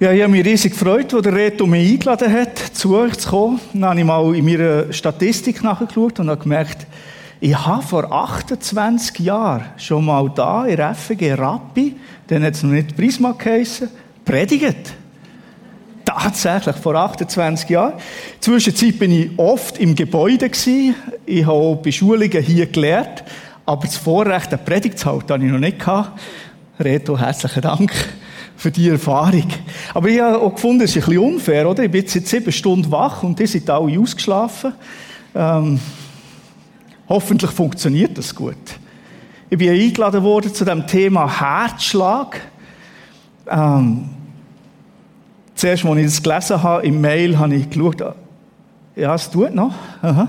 Ja, ich habe mich riesig gefreut, als der Reto mich eingeladen hat, zu euch zu kommen. Dann habe ich mal in meiner Statistik nachgeschaut und habe gemerkt, ich habe vor 28 Jahren schon mal da in FG Rappi, dann hat es noch nicht Prisma geheissen, predigt. Tatsächlich, vor 28 Jahren. Zwischenzeit bin ich oft im Gebäude gewesen. Ich habe auch bei Schulungen hier gelehrt. Aber das Vorrecht, eine Predigt zu halten, habe ich noch nicht gehabt. Reto, herzlichen Dank für die Erfahrung. Aber ich habe auch gefunden, es ist ein bisschen unfair, oder? Ich bin jetzt sieben Stunden wach und die sind alle ausgeschlafen. Ähm, hoffentlich funktioniert das gut. Ich bin eingeladen worden zu dem Thema Herzschlag. Ähm, zuerst, als ich das gelesen habe, im Mail, habe ich geschaut, ja, es tut noch. Aha.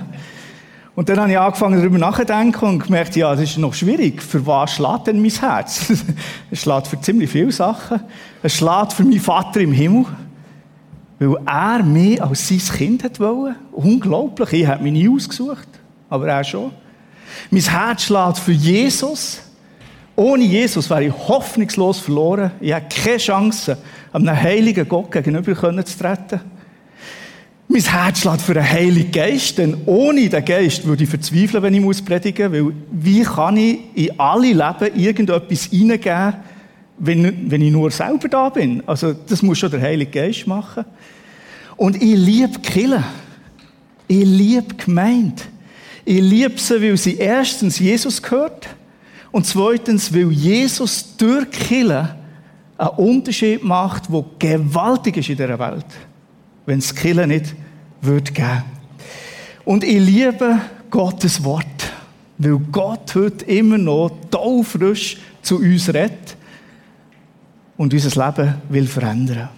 Und dann habe ich angefangen, darüber nachzudenken und gemerkt, ja, das ist noch schwierig. Für was schlägt denn mein Herz? es schlägt für ziemlich viele Sachen. Es schlägt für meinen Vater im Himmel, weil er mich als sein Kind wollen. Unglaublich. Ich habe mich nie ausgesucht, aber er schon. Mein Herz schlägt für Jesus. Ohne Jesus wäre ich hoffnungslos verloren. Ich habe keine Chance, einem heiligen Gott gegenüber zu treten. Mein Herz schlägt für einen Heiligen Geist, denn ohne den Geist würde ich verzweifeln, wenn ich muss predigen muss, weil wie kann ich in alle Leben irgendetwas hineingeben, wenn, wenn ich nur selber da bin? Also, das muss schon der Heilige Geist machen. Und ich liebe Kille. Ich liebe Gemeinde. Ich liebe sie, weil sie erstens Jesus gehört und zweitens, weil Jesus durch Kille einen Unterschied macht, der gewaltig ist in dieser Welt wenn es Kille nicht würde geben. Und ich liebe Gottes Wort, weil Gott heute immer noch taufrisch zu uns redet und unser Leben will verändern.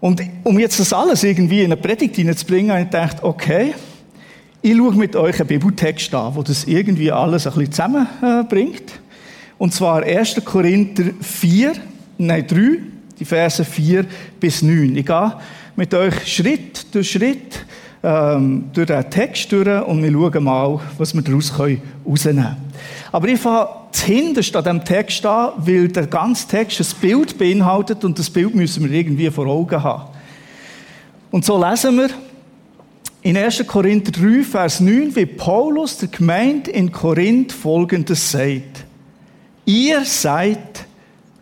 Und um jetzt das alles irgendwie in eine Predigt hineinzubringen, habe ich gedacht, okay, ich schaue mit euch einen Bibeltext an, wo das irgendwie alles ein bisschen zusammenbringt. Und zwar 1. Korinther 4, nein 3, die Verse 4 bis 9. Ich gehe mit euch Schritt durch Schritt ähm, durch den Text durch und wir schauen mal, was wir daraus rausnehmen können. Aber ich fange zuhinterst an diesem Text an, weil der ganze Text ein Bild beinhaltet und das Bild müssen wir irgendwie vor Augen haben. Und so lesen wir in 1. Korinther 3, Vers 9, wie Paulus der Gemeinde in Korinth folgendes sagt. Ihr seid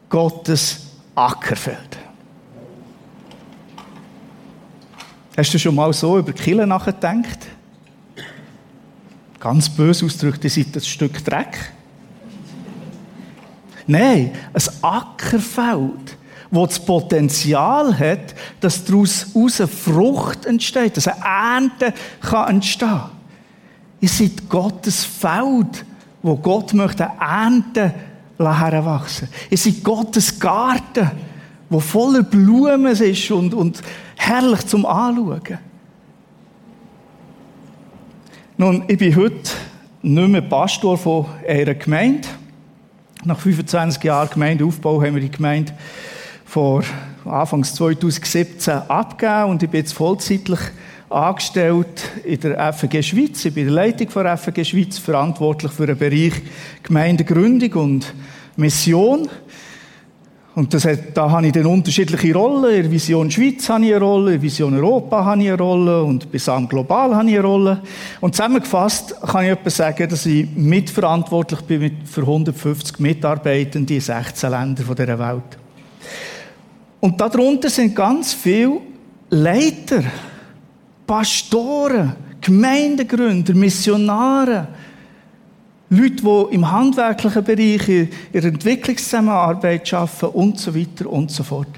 Gottes Ackerfeld. Hast du schon mal so über Kille nachgedacht? Ganz böse ausgedrückt, ihr seid ein Stück Dreck. Nein, ein Ackerfeld, wo das Potenzial hat, dass daraus eine Frucht entsteht, dass eine Ernte kann entstehen kann. Ihr seid Gottes Feld, wo Gott möchte Ernte heranwachsen. Ihr seid Gottes Garten, wo voller Blumen ist und, und herrlich zum Anschauen. Nun, ich bin heute nicht mehr Pastor von einer Gemeinde. Nach 25 Jahren Gemeindeaufbau haben wir die Gemeinde vor Anfangs 2017 abgegeben und ich bin jetzt vollzeitlich angestellt in der FG Schweiz. Ich bin in der Leitung der FG Schweiz verantwortlich für den Bereich Gemeindegründung und Mission. Und das hat, da habe ich dann unterschiedliche Rollen. In Vision Schweiz habe ich eine Rolle, in Vision Europa habe ich eine Rolle und bis am Global habe ich eine Rolle. Und zusammengefasst kann ich etwa sagen, dass ich mitverantwortlich bin für 150 Mitarbeitende in 16 Ländern dieser Welt. Und darunter sind ganz viele Leiter, Pastoren, Gemeindegründer, Missionare, Leute, die im handwerklichen Bereich, in der Entwicklungszusammenarbeit arbeiten und so weiter und so fort.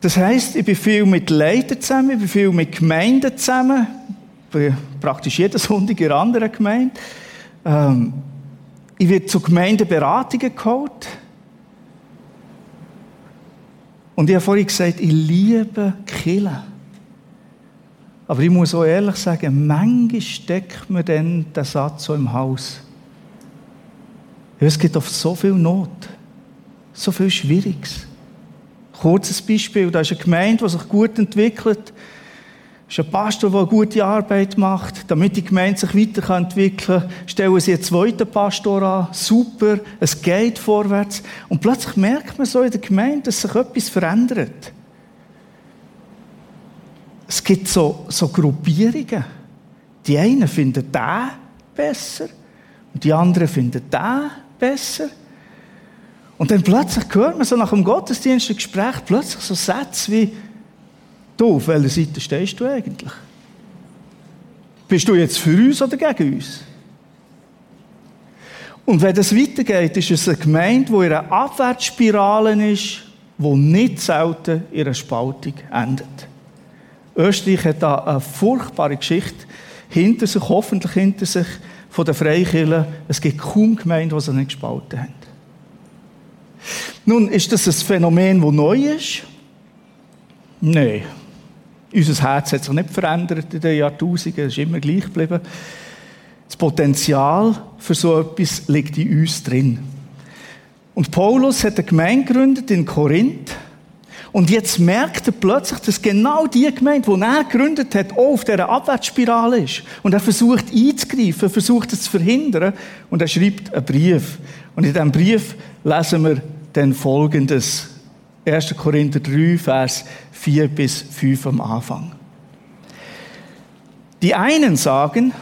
Das heisst, ich bin viel mit Leitern zusammen, ich bin viel mit Gemeinden zusammen, praktisch jeden Sonntag in einer anderen Gemeinde. Ähm, ich werde zu Gemeindeberatungen geholt. Und ich habe vorhin gesagt, ich liebe Kille. Aber ich muss auch ehrlich sagen, manchmal steckt mir dann der Satz so im Haus. Es gibt oft so viel Not, so viel Schwieriges. Kurzes Beispiel, da ist eine Gemeinde, die sich gut entwickelt. ist ein Pastor, der eine gute Arbeit macht, damit die Gemeinde sich weiterentwickeln kann. Stellen sie einen zweiten Pastor an. Super, es geht vorwärts. Und plötzlich merkt man so in der Gemeinde, dass sich etwas verändert. Es gibt so, so Gruppierungen. Die einen finden den besser und die anderen finden den besser. Und dann plötzlich hört man so nach dem Gottesdienst ein Gespräch plötzlich so Sätze wie, Du, auf welcher Seite stehst du eigentlich? Bist du jetzt für uns oder gegen uns? Und wenn das weitergeht, ist es eine Gemeinde, die in einer Abwärtsspirale ist, die nicht selten in einer Spaltung endet. Österreich hat da eine furchtbare Geschichte hinter sich, hoffentlich hinter sich, von den Freikirchen. Es gibt kaum Gemeinden, die sich nicht gespalten haben. Nun, ist das ein Phänomen, das neu ist? Nein. Unser Herz hat sich nicht verändert in den Jahrtausenden, es ist immer gleich geblieben. Das Potenzial für so etwas liegt in uns drin. Und Paulus hat eine Gemeinde gegründet in Korinth. Und jetzt merkt er plötzlich, dass genau die Gemeinde, die er gegründet hat, auch auf dieser Abwärtsspirale ist. Und er versucht einzugreifen, er versucht es zu verhindern. Und er schreibt einen Brief. Und in diesem Brief lesen wir dann Folgendes. 1. Korinther 3, Vers 4 bis 5 am Anfang. Die einen sagen,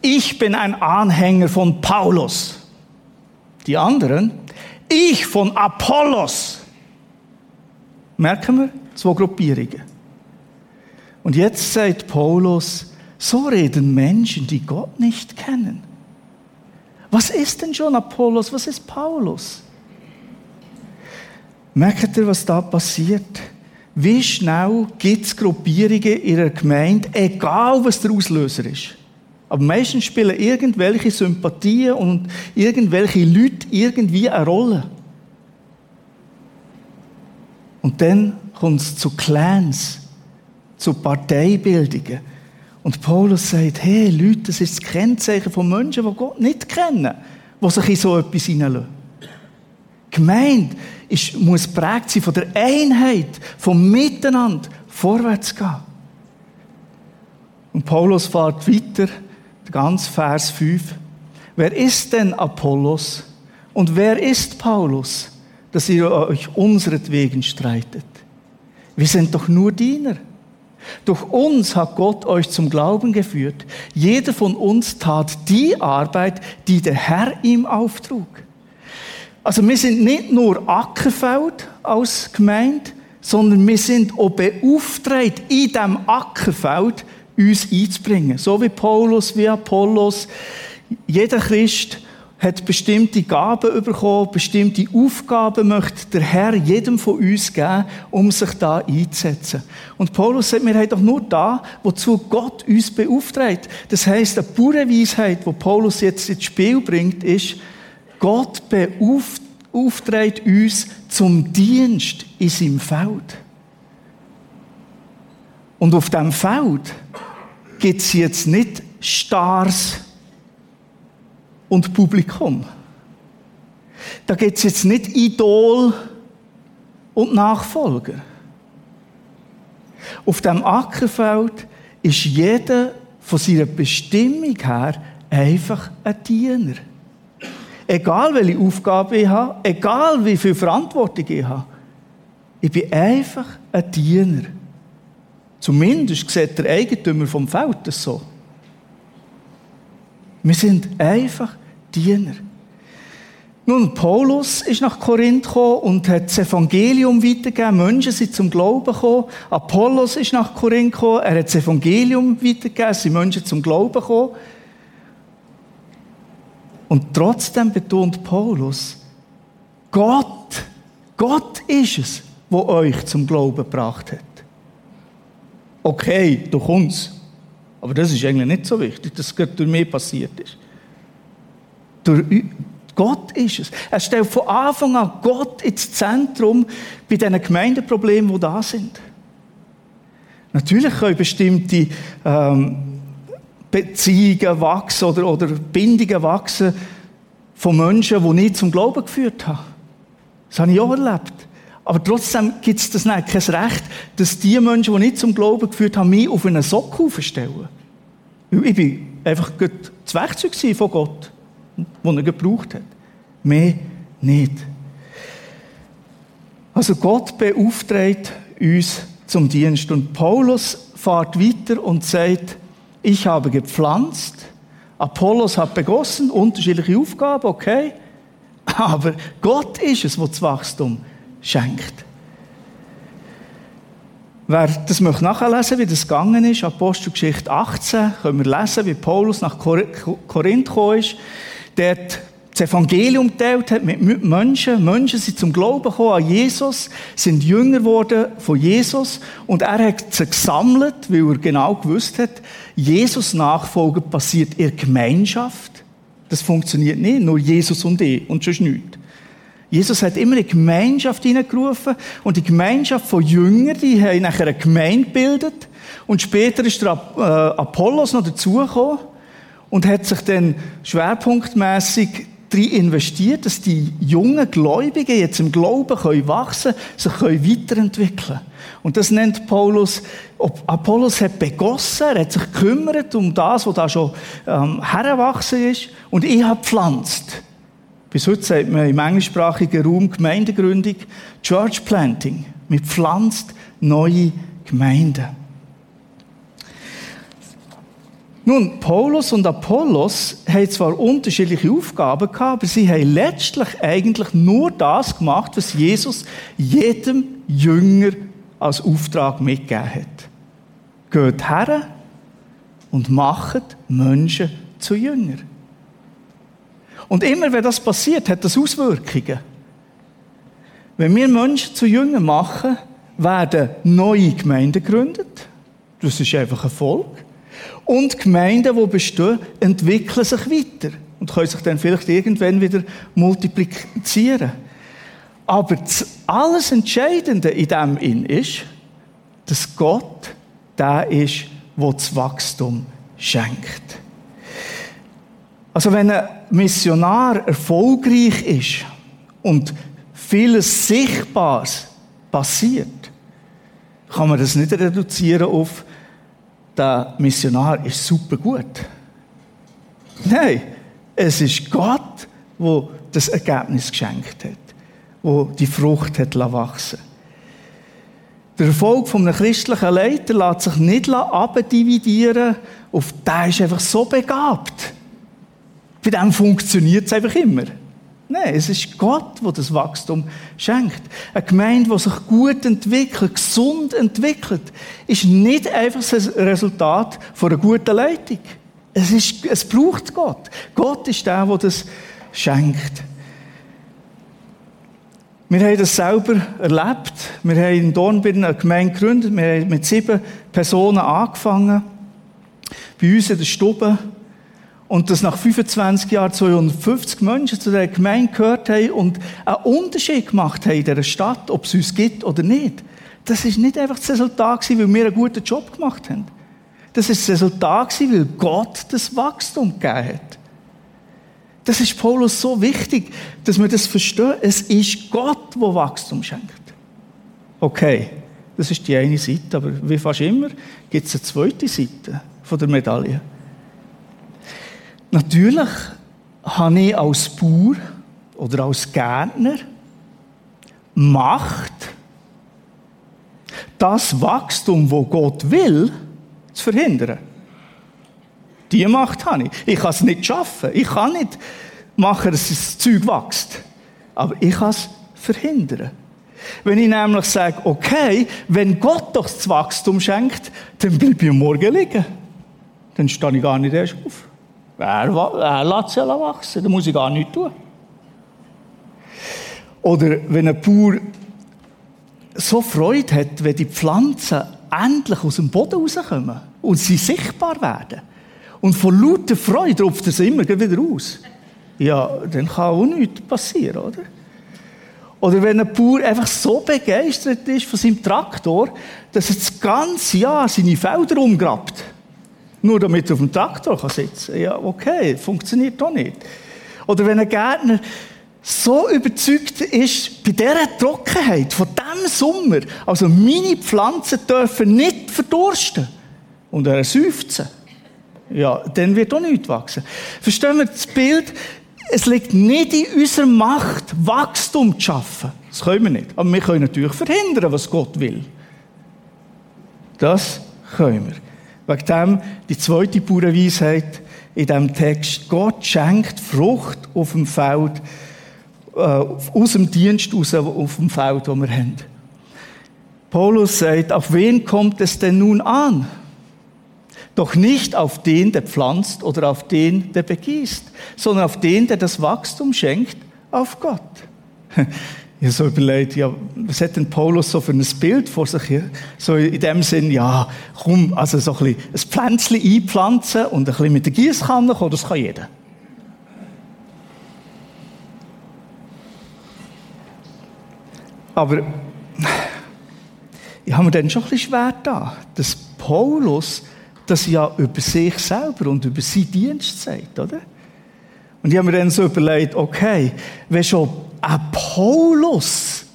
ich bin ein Anhänger von Paulus. Die anderen, ich von Apollos. Merken wir? Zwei Gruppierungen. Und jetzt sagt Paulus, so reden Menschen, die Gott nicht kennen. Was ist denn schon Apollos? Was ist Paulus? Merkt ihr, was da passiert? Wie schnell gibt es Gruppierungen in einer Gemeinde, egal was der Auslöser ist. Aber meistens spielen irgendwelche Sympathien und irgendwelche Leute irgendwie eine Rolle. Und dann kommt es zu Clans, zu Parteibildungen. Und Paulus sagt, hey Leute, das ist das Kennzeichen von Menschen, die Gott nicht kennen, die sich in so etwas hineinlassen. Gemeinde ist, muss prägt sein von der Einheit, vom Miteinander, vorwärts gehen. Und Paulus fährt weiter, ganz Vers 5. Wer ist denn Apollos und wer ist Paulus, dass ihr euch unseretwegen streitet? Wir sind doch nur Diener. Durch uns hat Gott euch zum Glauben geführt. Jeder von uns tat die Arbeit, die der Herr ihm auftrug. Also wir sind nicht nur Ackerfeld als Gemeinde, sondern wir sind auch beauftragt, in diesem Ackerfeld uns einzubringen. So wie Paulus, wie Apollos. Jeder Christ hat bestimmte Gaben bekommen, bestimmte Aufgaben möchte der Herr jedem von uns geben, um sich da einzusetzen. Und Paulus sagt, wir haben doch nur da, wozu Gott uns beauftragt. Das heißt, eine pure Weisheit, die Paulus jetzt ins Spiel bringt, ist, Gott beauftragt uns zum Dienst in seinem Feld. Und auf dem Feld gibt es jetzt nicht Stars und Publikum. Da gibt es jetzt nicht Idol und Nachfolger. Auf dem Ackerfeld ist jeder von seiner Bestimmung her einfach ein Diener. Egal welche Aufgabe ich habe, egal wie viel Verantwortung ich habe, ich bin einfach ein Diener. Zumindest sieht der Eigentümer vom Feld das so. Wir sind einfach Diener. Nun, Paulus ist nach Korinth gekommen und hat das Evangelium weitergegeben. Menschen sind zum Glauben gekommen. Apollos ist nach Korinth gekommen. Er hat das Evangelium weitergegeben. sind Menschen zum Glauben gekommen. Und trotzdem betont Paulus, Gott, Gott ist es, wo euch zum Glauben gebracht hat. Okay, durch uns. Aber das ist eigentlich nicht so wichtig, dass es durch mich passiert ist. Durch Gott ist es. Er stellt von Anfang an Gott ins Zentrum bei diesen Gemeindeproblemen, die da sind. Natürlich können bestimmte ähm, Beziehungen wachsen oder, oder Bindungen wachsen von Menschen, die nicht zum Glauben geführt haben. Das habe ich auch erlebt. Aber trotzdem gibt es das nicht, kein Recht, dass die Menschen, die nicht zum Glauben geführt haben, mich auf einen Sockel aufstellen. Ich bin einfach das Werkzeug von Gott, das er gebraucht hat. Mehr nicht. Also Gott beauftragt uns zum Dienst. Und Paulus fährt weiter und sagt, ich habe gepflanzt, Apollos hat begossen, unterschiedliche Aufgaben, okay. Aber Gott ist es, der das Wachstum schenkt. Wer das möchte nachlesen, wie das gegangen ist, Apostelgeschichte 18, können wir lesen, wie Paulus nach Korinth gekommen ist. Dort das Evangelium teilt hat mit Menschen. Menschen sind zum Glauben gekommen an Jesus, sind Jünger geworden von Jesus und er hat sie gesammelt, weil er genau gewusst hat, Jesus Nachfolge passiert in Gemeinschaft. Das funktioniert nicht, nur Jesus und ich und schon nichts. Jesus hat immer eine Gemeinschaft hineingerufen und die Gemeinschaft von Jüngern, die haben nachher eine Gemeinde gebildet und später ist der äh, Apollos noch dazugekommen und hat sich dann schwerpunktmäßig darin investiert, dass die jungen Gläubigen jetzt im Glauben können wachsen sich können weiterentwickeln Und das nennt Paulus, Apollos hat begossen, er hat sich gekümmert um das, was da schon ähm, hergewachsen ist, und ich habe pflanzt. Bis heute sagt man im englischsprachigen Raum Gemeindegründung Church Planting. Man pflanzt neue Gemeinden. Nun, Paulus und Apollos haben zwar unterschiedliche Aufgaben gehabt, aber sie haben letztlich eigentlich nur das gemacht, was Jesus jedem Jünger als Auftrag mitgegeben hat. Geht her und macht Menschen zu Jünger. Und immer wenn das passiert, hat das Auswirkungen. Wenn wir Menschen zu Jünger machen, werden neue Gemeinden gegründet. Das ist einfach ein Volk. Und Gemeinden, die bestehen, entwickeln sich weiter und können sich dann vielleicht irgendwann wieder multiplizieren. Aber das alles Entscheidende in dem ist, dass Gott der ist, der das Wachstum schenkt. Also wenn ein Missionar erfolgreich ist und vieles Sichtbares passiert, kann man das nicht reduzieren auf der Missionar ist super gut. Nein, es ist Gott, wo das Ergebnis geschenkt hat, wo die Frucht hat wachsen Der Erfolg von einem christlichen Leiter lässt sich nicht abdividieren auf der ist einfach so begabt. Bei dem funktioniert es einfach immer. Nein, es ist Gott, der das Wachstum schenkt. Eine Gemeinde, die sich gut entwickelt, gesund entwickelt, ist nicht einfach das Resultat einer guten Leitung. Es, ist, es braucht Gott. Gott ist der, der das schenkt. Wir haben das selber erlebt. Wir haben in Dornbirn eine Gemeinde gegründet. Wir haben mit sieben Personen angefangen. Bei uns in der Stube. Und dass nach 25 Jahren 250 Menschen zu der Gemeinde gehört haben und einen Unterschied gemacht haben in dieser Stadt, ob es uns gibt oder nicht. Das ist nicht einfach das Resultat weil wir einen guten Job gemacht haben. Das ist das Resultat weil Gott das Wachstum gegeben hat. Das ist Paulus so wichtig, dass wir das verstehen. Es ist Gott, der Wachstum schenkt. Okay, das ist die eine Seite, aber wie fast immer gibt es eine zweite Seite von der Medaille. Natürlich habe ich als Bauer oder als Gärtner Macht, das Wachstum, wo Gott will, zu verhindern. Die Macht habe ich. Ich kann es nicht schaffen. Ich kann nicht machen, dass das Zeug wächst. Aber ich kann es verhindern. Wenn ich nämlich sage, okay, wenn Gott doch das Wachstum schenkt, dann bleibe ich morgen liegen. Dann stehe ich gar nicht erst auf. Er, er lässt sie wachsen, da muss ich gar nichts tun. Oder wenn ein Bauer so Freude hat, wenn die Pflanzen endlich aus dem Boden rauskommen und sie sichtbar werden. Und von lauter Freude ruft er sie immer wieder aus. Ja, dann kann auch nichts passieren, oder? Oder wenn ein Bauer einfach so begeistert ist von seinem Traktor, dass er das ganze Jahr seine Felder umgrabt. Nur damit er auf dem Traktor sitzen kann. Ja, okay, funktioniert doch nicht. Oder wenn ein Gärtner so überzeugt ist, bei dieser Trockenheit, von diesem Sommer, also meine Pflanzen dürfen nicht verdursten und er seufzen, ja, dann wird auch nichts wachsen. Verstehen wir das Bild? Es liegt nicht in unserer Macht, Wachstum zu schaffen. Das können wir nicht. Aber wir können natürlich verhindern, was Gott will. Das können wir. Wegen dem die zweite Bauernweisheit in diesem Text. Gott schenkt Frucht auf dem Feld, äh, aus dem Dienst raus, auf dem Feld, das wir haben. Paulus sagt, auf wen kommt es denn nun an? Doch nicht auf den, der pflanzt oder auf den, der begießt, sondern auf den, der das Wachstum schenkt, auf Gott. Ich habe so überlegt, ja, was hat denn Paulus so für ein Bild vor sich hier? So in dem Sinn, ja, komm, also so ein, bisschen ein Pflänzchen einpflanzen und ein bisschen mit der Gießkanne kommen, das kann jeder. Aber ich habe mir dann schon ein bisschen schwer da, dass Paulus das ja über sich selber und über seinen Dienst sagt, oder? Und ich habe mir dann so überlegt, okay, wenn schon Apollos,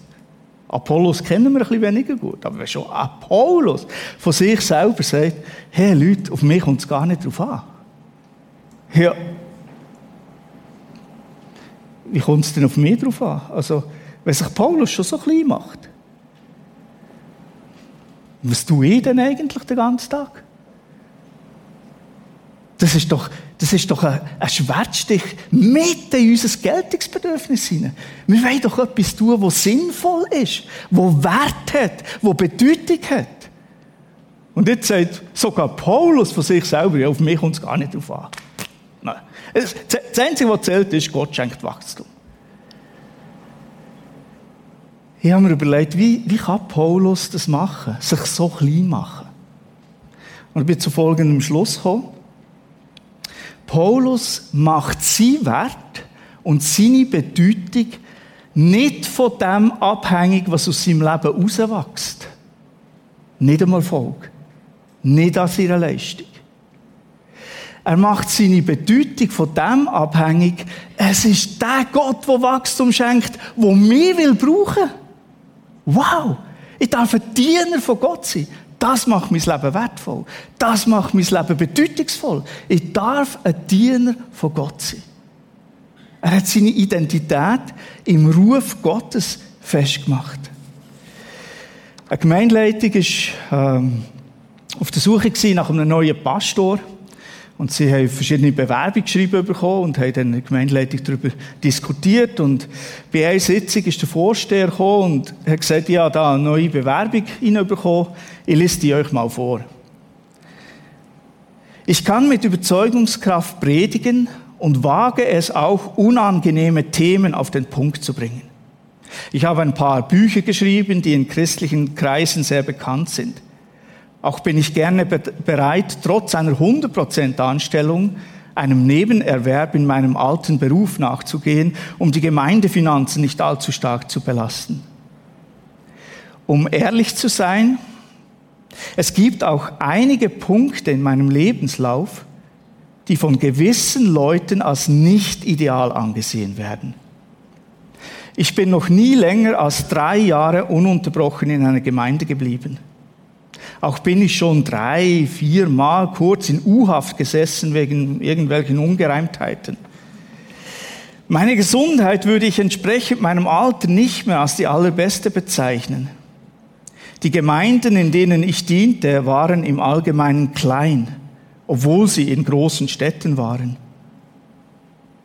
Apollos kennen wir ein bisschen weniger gut, aber wenn schon Apollos von sich selber sagt, hey Leute, auf mich kommt es gar nicht drauf an. Ja, wie kommt es denn auf mich drauf an? Also, wenn sich Paulus schon so klein macht, was tue ich denn eigentlich den ganzen Tag? Das ist doch, das ist doch ein, ein Schwertstich mitten in unser Geltungsbedürfnis hinein. Wir wollen doch etwas tun, was sinnvoll ist, was Wert hat, was Bedeutung hat. Und jetzt sagt sogar Paulus von sich selber, ja, auf mich kommt es gar nicht drauf an. Nein. Das Einzige, was zählt, ist, Gott schenkt Wachstum. Ich habe mir überlegt, wie, wie kann Paulus das machen, sich so klein machen? Und ich bin zu folgendem Schluss gekommen. Paulus macht seinen Wert und seine Bedeutung nicht von dem abhängig, was aus seinem Leben herauswächst. Nicht am Erfolg. Nicht an seiner Leistung. Er macht seine Bedeutung von dem abhängig, es ist der Gott, der Wachstum schenkt, wo mir will brauchen. Wow! Ich darf ein Diener von Gott sein. Das macht mein Leben wertvoll. Das macht mein Leben bedeutungsvoll. Ich darf ein Diener von Gott sein. Er hat seine Identität im Ruf Gottes festgemacht. Eine Gemeindeleitung war ähm, auf der Suche nach einem neuen Pastor. Und sie haben verschiedene Bewerbungen geschrieben bekommen und haben dann in der Gemeindeleitung darüber diskutiert. Und bei einer Sitzung ist der Vorsteher gekommen und hat gesagt, ja, da eine neue Bewerbung reinbekommen. Ich lese die euch mal vor. Ich kann mit Überzeugungskraft predigen und wage es auch, unangenehme Themen auf den Punkt zu bringen. Ich habe ein paar Bücher geschrieben, die in christlichen Kreisen sehr bekannt sind. Auch bin ich gerne bereit, trotz einer 100% Anstellung einem Nebenerwerb in meinem alten Beruf nachzugehen, um die Gemeindefinanzen nicht allzu stark zu belasten. Um ehrlich zu sein, es gibt auch einige Punkte in meinem Lebenslauf, die von gewissen Leuten als nicht ideal angesehen werden. Ich bin noch nie länger als drei Jahre ununterbrochen in einer Gemeinde geblieben. Auch bin ich schon drei, vier Mal kurz in U-Haft gesessen wegen irgendwelchen Ungereimtheiten. Meine Gesundheit würde ich entsprechend meinem Alter nicht mehr als die allerbeste bezeichnen. Die Gemeinden, in denen ich diente, waren im Allgemeinen klein, obwohl sie in großen Städten waren.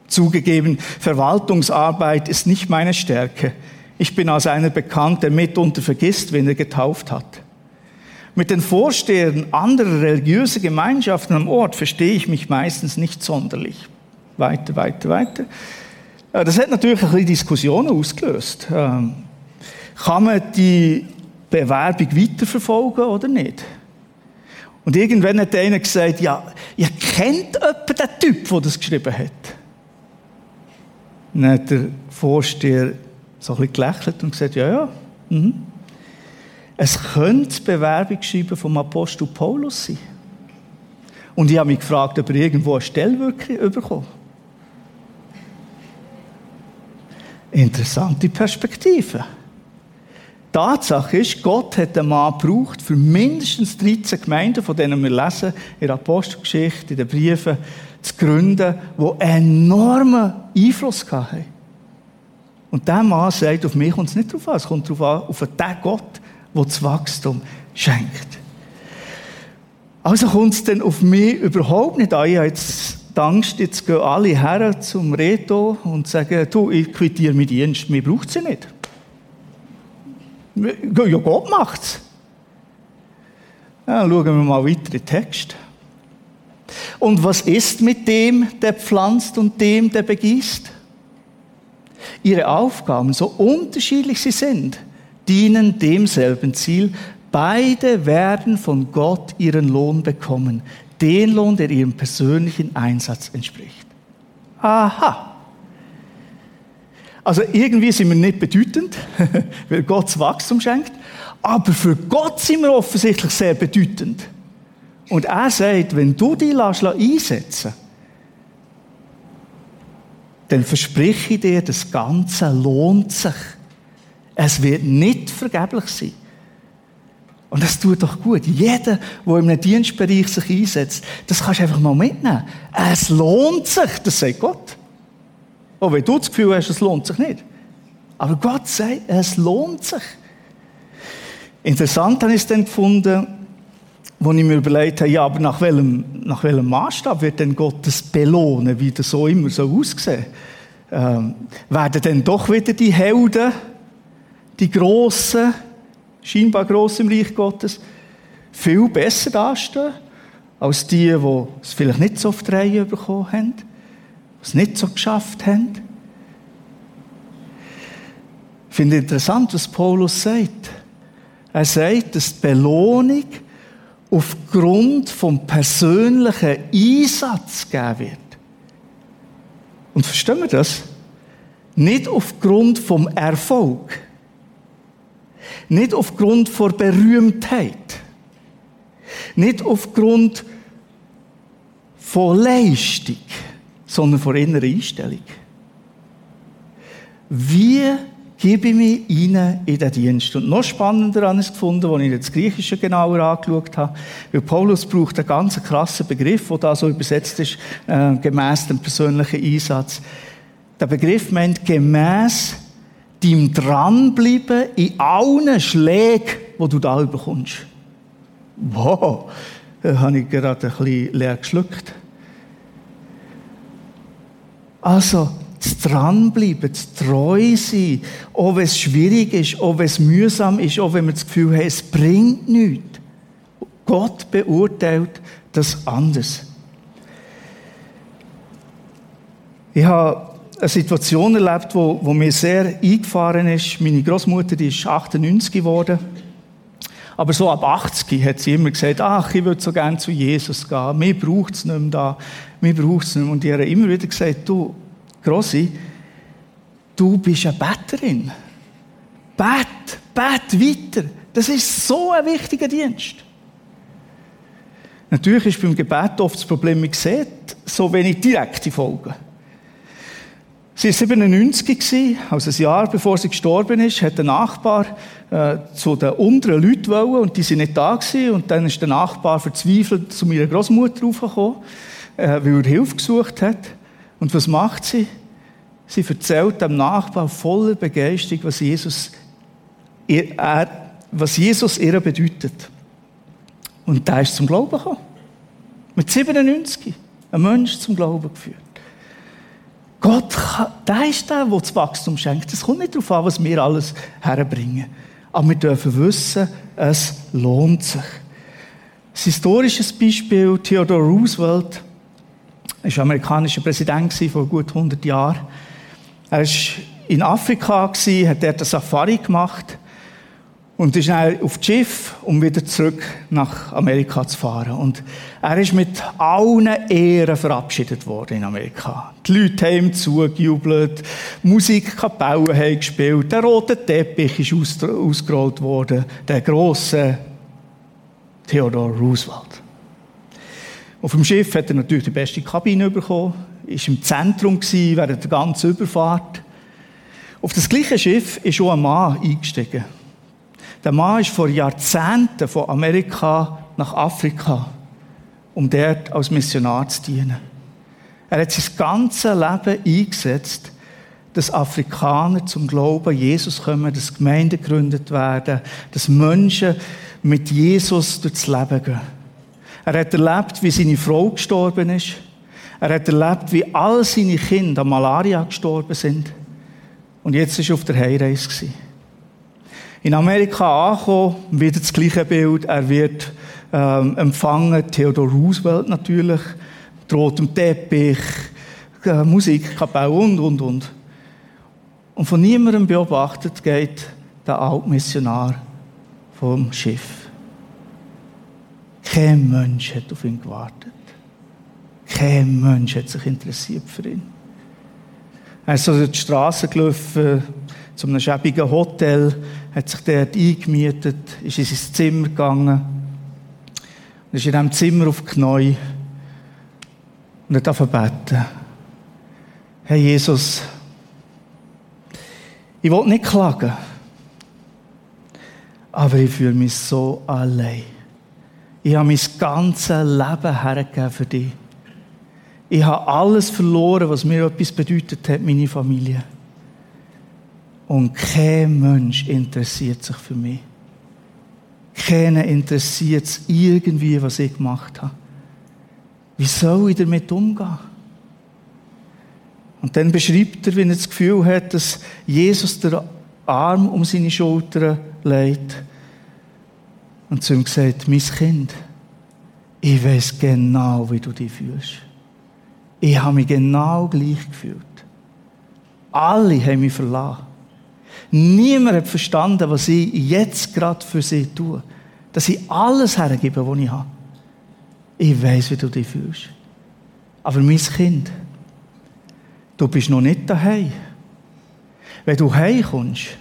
Zugegeben, Verwaltungsarbeit ist nicht meine Stärke. Ich bin als einer bekannt, der mitunter vergisst, wen er getauft hat. Mit den Vorstehern anderer religiöser Gemeinschaften am Ort verstehe ich mich meistens nicht sonderlich. Weiter, weiter, weiter. Das hat natürlich ein bisschen Diskussionen ausgelöst. Ähm, kann man die Bewerbung weiterverfolgen oder nicht? Und irgendwann hat einer gesagt, ja, ihr kennt etwa den Typ, der das geschrieben hat. Dann hat der Vorsteher so ein bisschen gelächelt und gesagt, ja, ja, mhm. Es könnte das Bewerbungsschreiben vom Apostel Paulus sein. Und ich habe mich gefragt, ob er irgendwo eine Stelle wirklich bekommen. Interessante Perspektive. Tatsache ist, Gott hat einen Mann gebraucht für mindestens 13 Gemeinden, von denen wir lesen, in der Apostelgeschichte, in den Briefen, zu gründen, die enormen Einfluss hatten. Und dieser Mann sagt, auf mich kommt es nicht drauf an, es kommt darauf an, auf den Gott, der das Wachstum schenkt. Also kommt es dann auf mich überhaupt nicht an. Ich habe jetzt Angst, jetzt gehen alle her zum Reto und sagen, du, ich quittiere meinen Dienst, mir braucht sie nicht. Ja, Gott macht's. Ja, schauen wir mal weiter in den Text. Und was ist mit dem, der pflanzt und dem, der begießt? Ihre Aufgaben, so unterschiedlich sie sind, dienen demselben Ziel. Beide werden von Gott ihren Lohn bekommen. Den Lohn, der ihrem persönlichen Einsatz entspricht. Aha. Also irgendwie sind wir nicht bedeutend, weil Gott das Wachstum schenkt. Aber für Gott sind wir offensichtlich sehr bedeutend. Und er sagt, wenn du dich einsetzen dann verspreche ich dir, das Ganze lohnt sich. Es wird nicht vergeblich sein. Und das tut doch gut. Jeder, der in einem Dienstbereich sich einsetzt, das kannst du einfach mal mitnehmen. Es lohnt sich, das sagt Gott. Auch wenn du das Gefühl hast, es lohnt sich nicht. Aber Gott sagt, es lohnt sich. Interessant habe ich es dann gefunden, wo ich mir überlegt habe, ja, aber nach welchem, nach welchem Maßstab wird denn Gott das belohnen, wie das so immer so aussieht? Ähm, werden denn doch wieder die Helden, die Grossen, scheinbar gross im Reich Gottes, viel besser dastehen, als die, die es vielleicht nicht so auf die Reihe bekommen haben? es nicht so geschafft haben. Ich finde interessant, was Paulus sagt. Er sagt, dass die Belohnung aufgrund vom persönlichen Einsatz gegeben wird. Und verstehen wir das? Nicht aufgrund vom Erfolg. Nicht aufgrund von Berühmtheit. Nicht aufgrund von Leistung sondern von inneren Einstellung. Wie gebe ich mich rein in den Dienst? Und noch spannender habe ich es gefunden, als ich das Griechische genauer angeschaut habe, weil Paulus braucht einen ganz krassen Begriff, der da so übersetzt ist, äh, gemäß dem persönlichen Einsatz. Der Begriff meint gemäß deinem Dranbleiben in allen Schlägen, die du da bekommst. Wow, da habe ich gerade ein bisschen leer geschluckt. Also, das Dranbleiben, das Treu sein, auch wenn es schwierig ist, auch wenn es mühsam ist, auch wenn man das Gefühl hat, es bringt nichts. Gott beurteilt das anders. Ich habe eine Situation erlebt, wo, wo mir sehr eingefahren ist. Meine Großmutter, die ist 98 geworden. Aber so ab 80 hat sie immer gesagt, ach, ich würde so gerne zu Jesus gehen. Mir braucht es nicht mehr da. Mir braucht es nicht mehr. Und ich habe immer wieder gesagt, du, Grossi, du bist eine Betterin. Bet, bet weiter. Das ist so ein wichtiger Dienst. Natürlich ist beim Gebet oft das Problem, man sieht so wenig direkte Folgen. Sie war 97, also ein Jahr bevor sie gestorben ist, hat der Nachbar äh, zu den unteren Leuten wollen und die sind nicht da gewesen. Und dann ist der Nachbar verzweifelt zu meiner Großmutter raufgekommen, äh, weil er Hilfe gesucht hat. Und was macht sie? Sie erzählt dem Nachbar voller Begeisterung, was Jesus, ihr, er, was Jesus ihr bedeutet. Und da ist zum Glauben gekommen. Mit 97. Ein Mensch zum Glauben geführt. Gott, der ist der, der das Wachstum schenkt. Es kommt nicht darauf an, was wir alles herbringen. Aber wir dürfen wissen, es lohnt sich. Ein historisches Beispiel, Theodore Roosevelt, war amerikanischer Präsident vor gut 100 Jahren. Er war in Afrika, hat dort eine Safari gemacht und ist dann auf das Schiff, um wieder zurück nach Amerika zu fahren. Und er ist mit allen Ehren verabschiedet worden in Amerika. Die Leute haben ihm zugejubelt, Musikkapellen haben gespielt, der rote Teppich ist ausgerollt worden, der große Theodore Roosevelt. Auf dem Schiff hat er natürlich die beste Kabine bekommen, ist im Zentrum gewesen, während der ganzen Überfahrt. Auf das gleiche Schiff ist schon ein Mann eingestiegen. Der Mann ist vor Jahrzehnten von Amerika nach Afrika, um dort als Missionar zu dienen. Er hat sein ganzes Leben eingesetzt, dass Afrikaner zum Glauben Jesus kommen, dass Gemeinden gegründet werden, dass Menschen mit Jesus durchs Leben gehen. Er hat erlebt, wie seine Frau gestorben ist. Er hat erlebt, wie all seine Kinder an Malaria gestorben sind. Und jetzt ist er auf der Heimreise. In Amerika angekommen, wieder das gleiche Bild. Er wird ähm, empfangen, Theodore Roosevelt natürlich, mit rotem Teppich, äh, Musikkapelle und, und, und. Und von niemandem beobachtet geht der Altmissionar vom Schiff. Kein Mensch hat auf ihn gewartet. Kein Mensch hat sich interessiert für ihn. Er ist so durch die Straße gelaufen, zu einem schäbigen Hotel, hat sich dort eingemietet, ist in sein Zimmer gegangen, und ist in diesem Zimmer auf die und hat angefangen beten. Herr Jesus, ich will nicht klagen, aber ich fühle mich so allein. Ich habe mein ganzes Leben hergegeben für dich. Ich habe alles verloren, was mir etwas bedeutet hat, meine Familie. Und kein Mensch interessiert sich für mich. Keiner interessiert es irgendwie, was ich gemacht habe. Wie soll ich damit umgehen? Und dann beschreibt er, wie er das Gefühl hat, dass Jesus den Arm um seine Schulter legt und zu ihm sagt, mein Kind, ich weiß genau, wie du dich fühlst. Ich habe mich genau gleich gefühlt. Alle haben mich verlassen. Niemand hat verstanden, was ich jetzt gerade für sie tue. Dass ich alles hergebe, was ich habe. Ich weiß, wie du dich fühlst. Aber mein Kind, du bist noch nicht daheim. Wenn du heimkommst,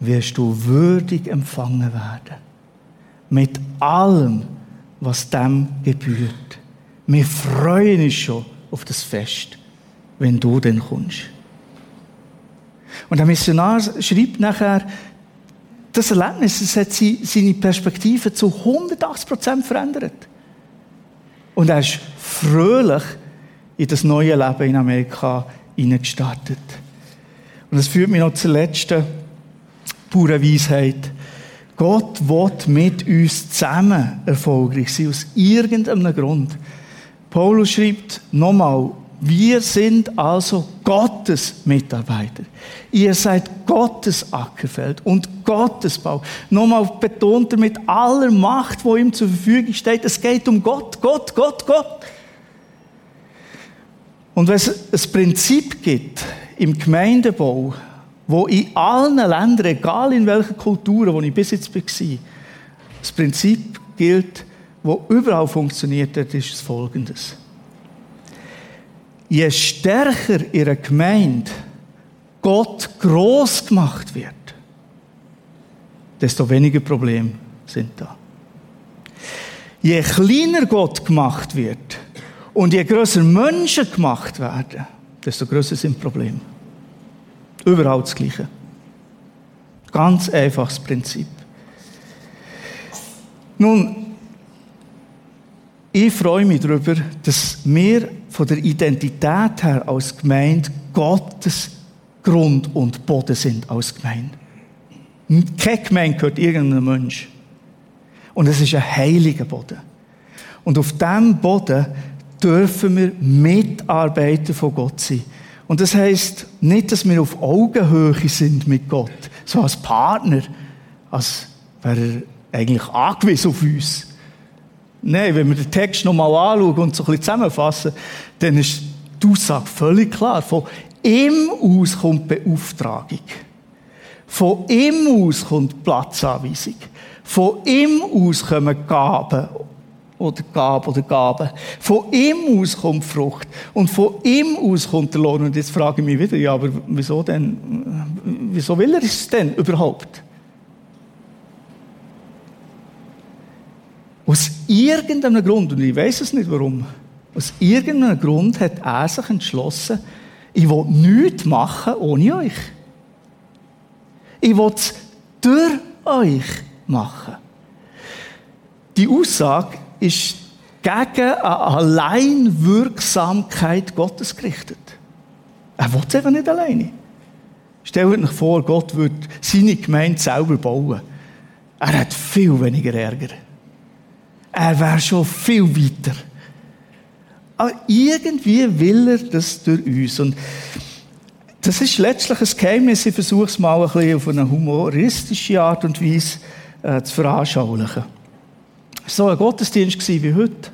wirst du würdig empfangen werden. Mit allem, was dem gebührt. Wir freuen uns schon auf das Fest, wenn du dann kommst. Und der Missionar schreibt nachher, das Erlebnis das hat seine Perspektive zu 180 Prozent verändert. Und er ist fröhlich in das neue Leben in Amerika hineingestartet. Und das führt mich noch zur letzten pure Weisheit. Gott will mit uns zusammen erfolgreich sein, aus irgendeinem Grund. Paulus schreibt nochmal, wir sind also Gottes Mitarbeiter. Ihr seid Gottes Ackerfeld und Gottes Bau. Nochmal betont er mit aller Macht, wo ihm zur Verfügung steht, es geht um Gott, Gott, Gott, Gott. Und wenn es ein Prinzip gibt im Gemeindebau, wo in allen Ländern, egal in welchen Kulturen, wo ich bis jetzt war, das Prinzip gilt, wo überall funktioniert, das ist folgendes. Je stärker ihre Gemeinde Gott groß gemacht wird, desto weniger Probleme sind da. Je kleiner Gott gemacht wird und je größer Menschen gemacht werden, desto größer sind Probleme. Überall das Gleiche. Ganz einfaches Prinzip. Nun, ich freue mich darüber, dass wir von der Identität her als Gemeinde Gottes Grund und Boden sind als Gemeinde. Keine Gemeinde gehört irgendeinem Mensch. Und es ist ein heiliger Boden. Und auf diesem Boden dürfen wir Mitarbeiter von Gott sein. Und das heißt nicht, dass wir auf Augenhöhe sind mit Gott, so als Partner, als wäre er eigentlich angewiesen auf uns. Nein, wenn wir den Text nochmal anschauen und so ein bisschen zusammenfassen, dann ist die Aussage völlig klar. Von ihm aus kommt Beauftragung. Von ihm aus kommt Platzanweisung. Von ihm aus kommen Gaben oder Gaben oder Gaben. Von ihm aus kommt Frucht. Und von ihm aus kommt der Lohn. Und jetzt frage ich mich wieder, ja, aber wieso denn, wieso will er es denn überhaupt? Aus irgendeinem Grund, und ich weiß es nicht warum, aus irgendeinem Grund hat er sich entschlossen, ich will nichts machen ohne euch. Ich will es durch euch machen. Die Aussage ist gegen eine Alleinwirksamkeit Gottes gerichtet. Er will es einfach nicht alleine. Stellt euch vor, Gott würde seine Gemeinde selber bauen. Er hat viel weniger Ärger. Er wäre schon viel weiter. Aber irgendwie will er das durch uns. Und das ist letztlich ein Geheimnis. Ich versuche es mal ein bisschen auf eine humoristische Art und Weise äh, zu veranschaulichen. Es war so ein Gottesdienst wie heute.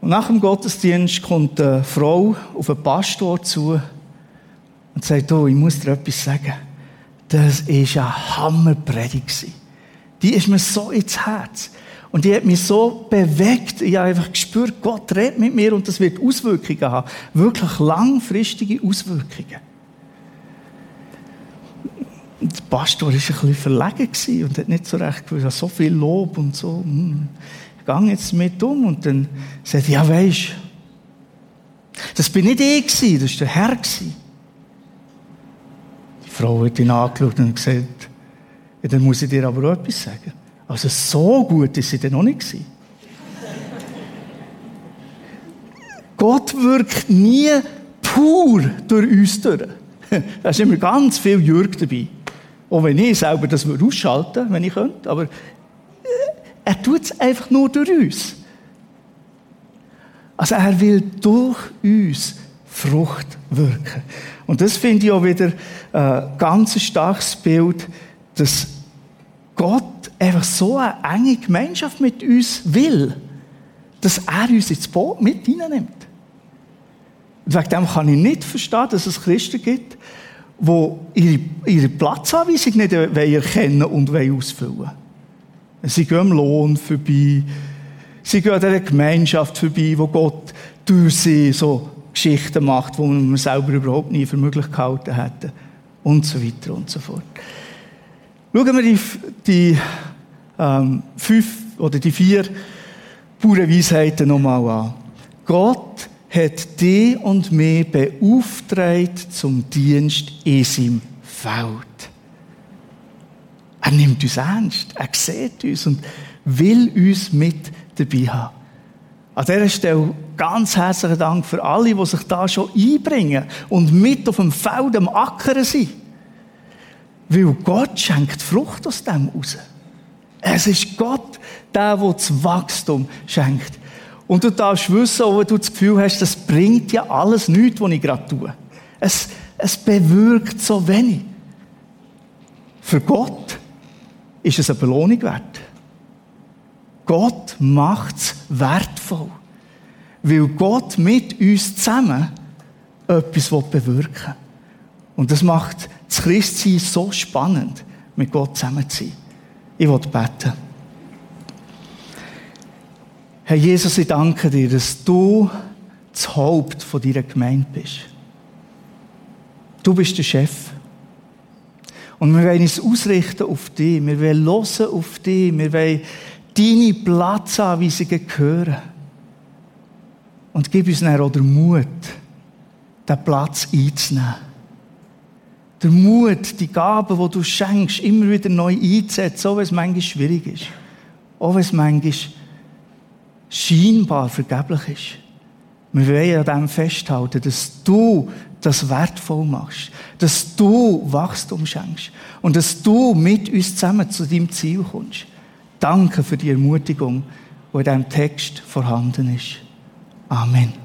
Und nach dem Gottesdienst kommt eine Frau auf einen Pastor zu und sagt, oh, ich muss dir etwas sagen. Das war eine Hammerpredigt. Die ist mir so ins Herz. Und die hat mich so bewegt. Ich habe einfach gespürt, Gott redet mit mir und das wird Auswirkungen haben. Wirklich langfristige Auswirkungen. Und der Pastor war ein bisschen verlegen und hat nicht so recht gewusst, so viel Lob und so. Hm gang jetzt mit um und dann sagt ja weisst, das bin nicht ich gewesen, das war der Herr. Die Frau hat ihn angeschaut und gesagt, ja, dann muss ich dir aber auch etwas sagen. Also so gut ist sie dann noch nicht. Gott wirkt nie pur durch uns durch. Da ist immer ganz viel Jürg dabei. Auch wenn ich selber das ausschalten wenn ich könnte. Aber er tut es einfach nur durch uns. Also er will durch uns Frucht wirken. Und das finde ich auch wieder ein äh, ganz starkes Bild, dass Gott einfach so eine enge Gemeinschaft mit uns will, dass er uns ins Boot mit hineinnimmt. Und wegen dem kann ich nicht verstehen, dass es Christen gibt, die ihre, ihre Platzanweisung nicht erkennen und ausfüllen wollen. Sie gehen am Lohn vorbei. Sie gehen an dieser Gemeinschaft vorbei, wo Gott durch sie so Geschichten macht, die man selber überhaupt nie für möglich gehalten hätte. Und so weiter und so fort. Schauen wir die, die ähm, fünf oder die vier Bauernweisheiten nochmal an. Gott hat dich und mich beauftragt zum Dienst in seinem Feld. Er nimmt uns ernst, er sieht uns und will uns mit dabei haben. An dieser Stelle ganz herzlichen Dank für alle, die sich da schon einbringen und mit auf dem Feld am Ackern sind. Weil Gott schenkt Frucht aus dem raus. Es ist Gott, der, der das Wachstum schenkt. Und du darfst wissen, wenn du das Gefühl hast, das bringt ja alles nichts, was ich gerade tue. Es, es bewirkt so wenig. Für Gott ist es eine Belohnung wert. Gott macht es wertvoll. Weil Gott mit uns zusammen etwas bewirken will. Und das macht das Christsein so spannend, mit Gott zusammen zu sein. Ich will beten. Herr Jesus, ich danke dir, dass du das Haupt von deiner Gemeinde bist. Du bist der Chef. Und wir wollen uns ausrichten auf dich. Wir wollen hören auf dich. Wir wollen deine Platzanweisungen hören. Und gib uns dann auch den Mut, den Platz einzunehmen. Der Mut, die Gaben, die du schenkst, immer wieder neu einzusetzen, auch wenn es manchmal schwierig ist. Auch wenn es manchmal scheinbar vergeblich ist. Wir wollen an dem festhalten, dass du das wertvoll machst, dass du Wachstum schenkst und dass du mit uns zusammen zu deinem Ziel kommst. Danke für die Ermutigung, die in diesem Text vorhanden ist. Amen.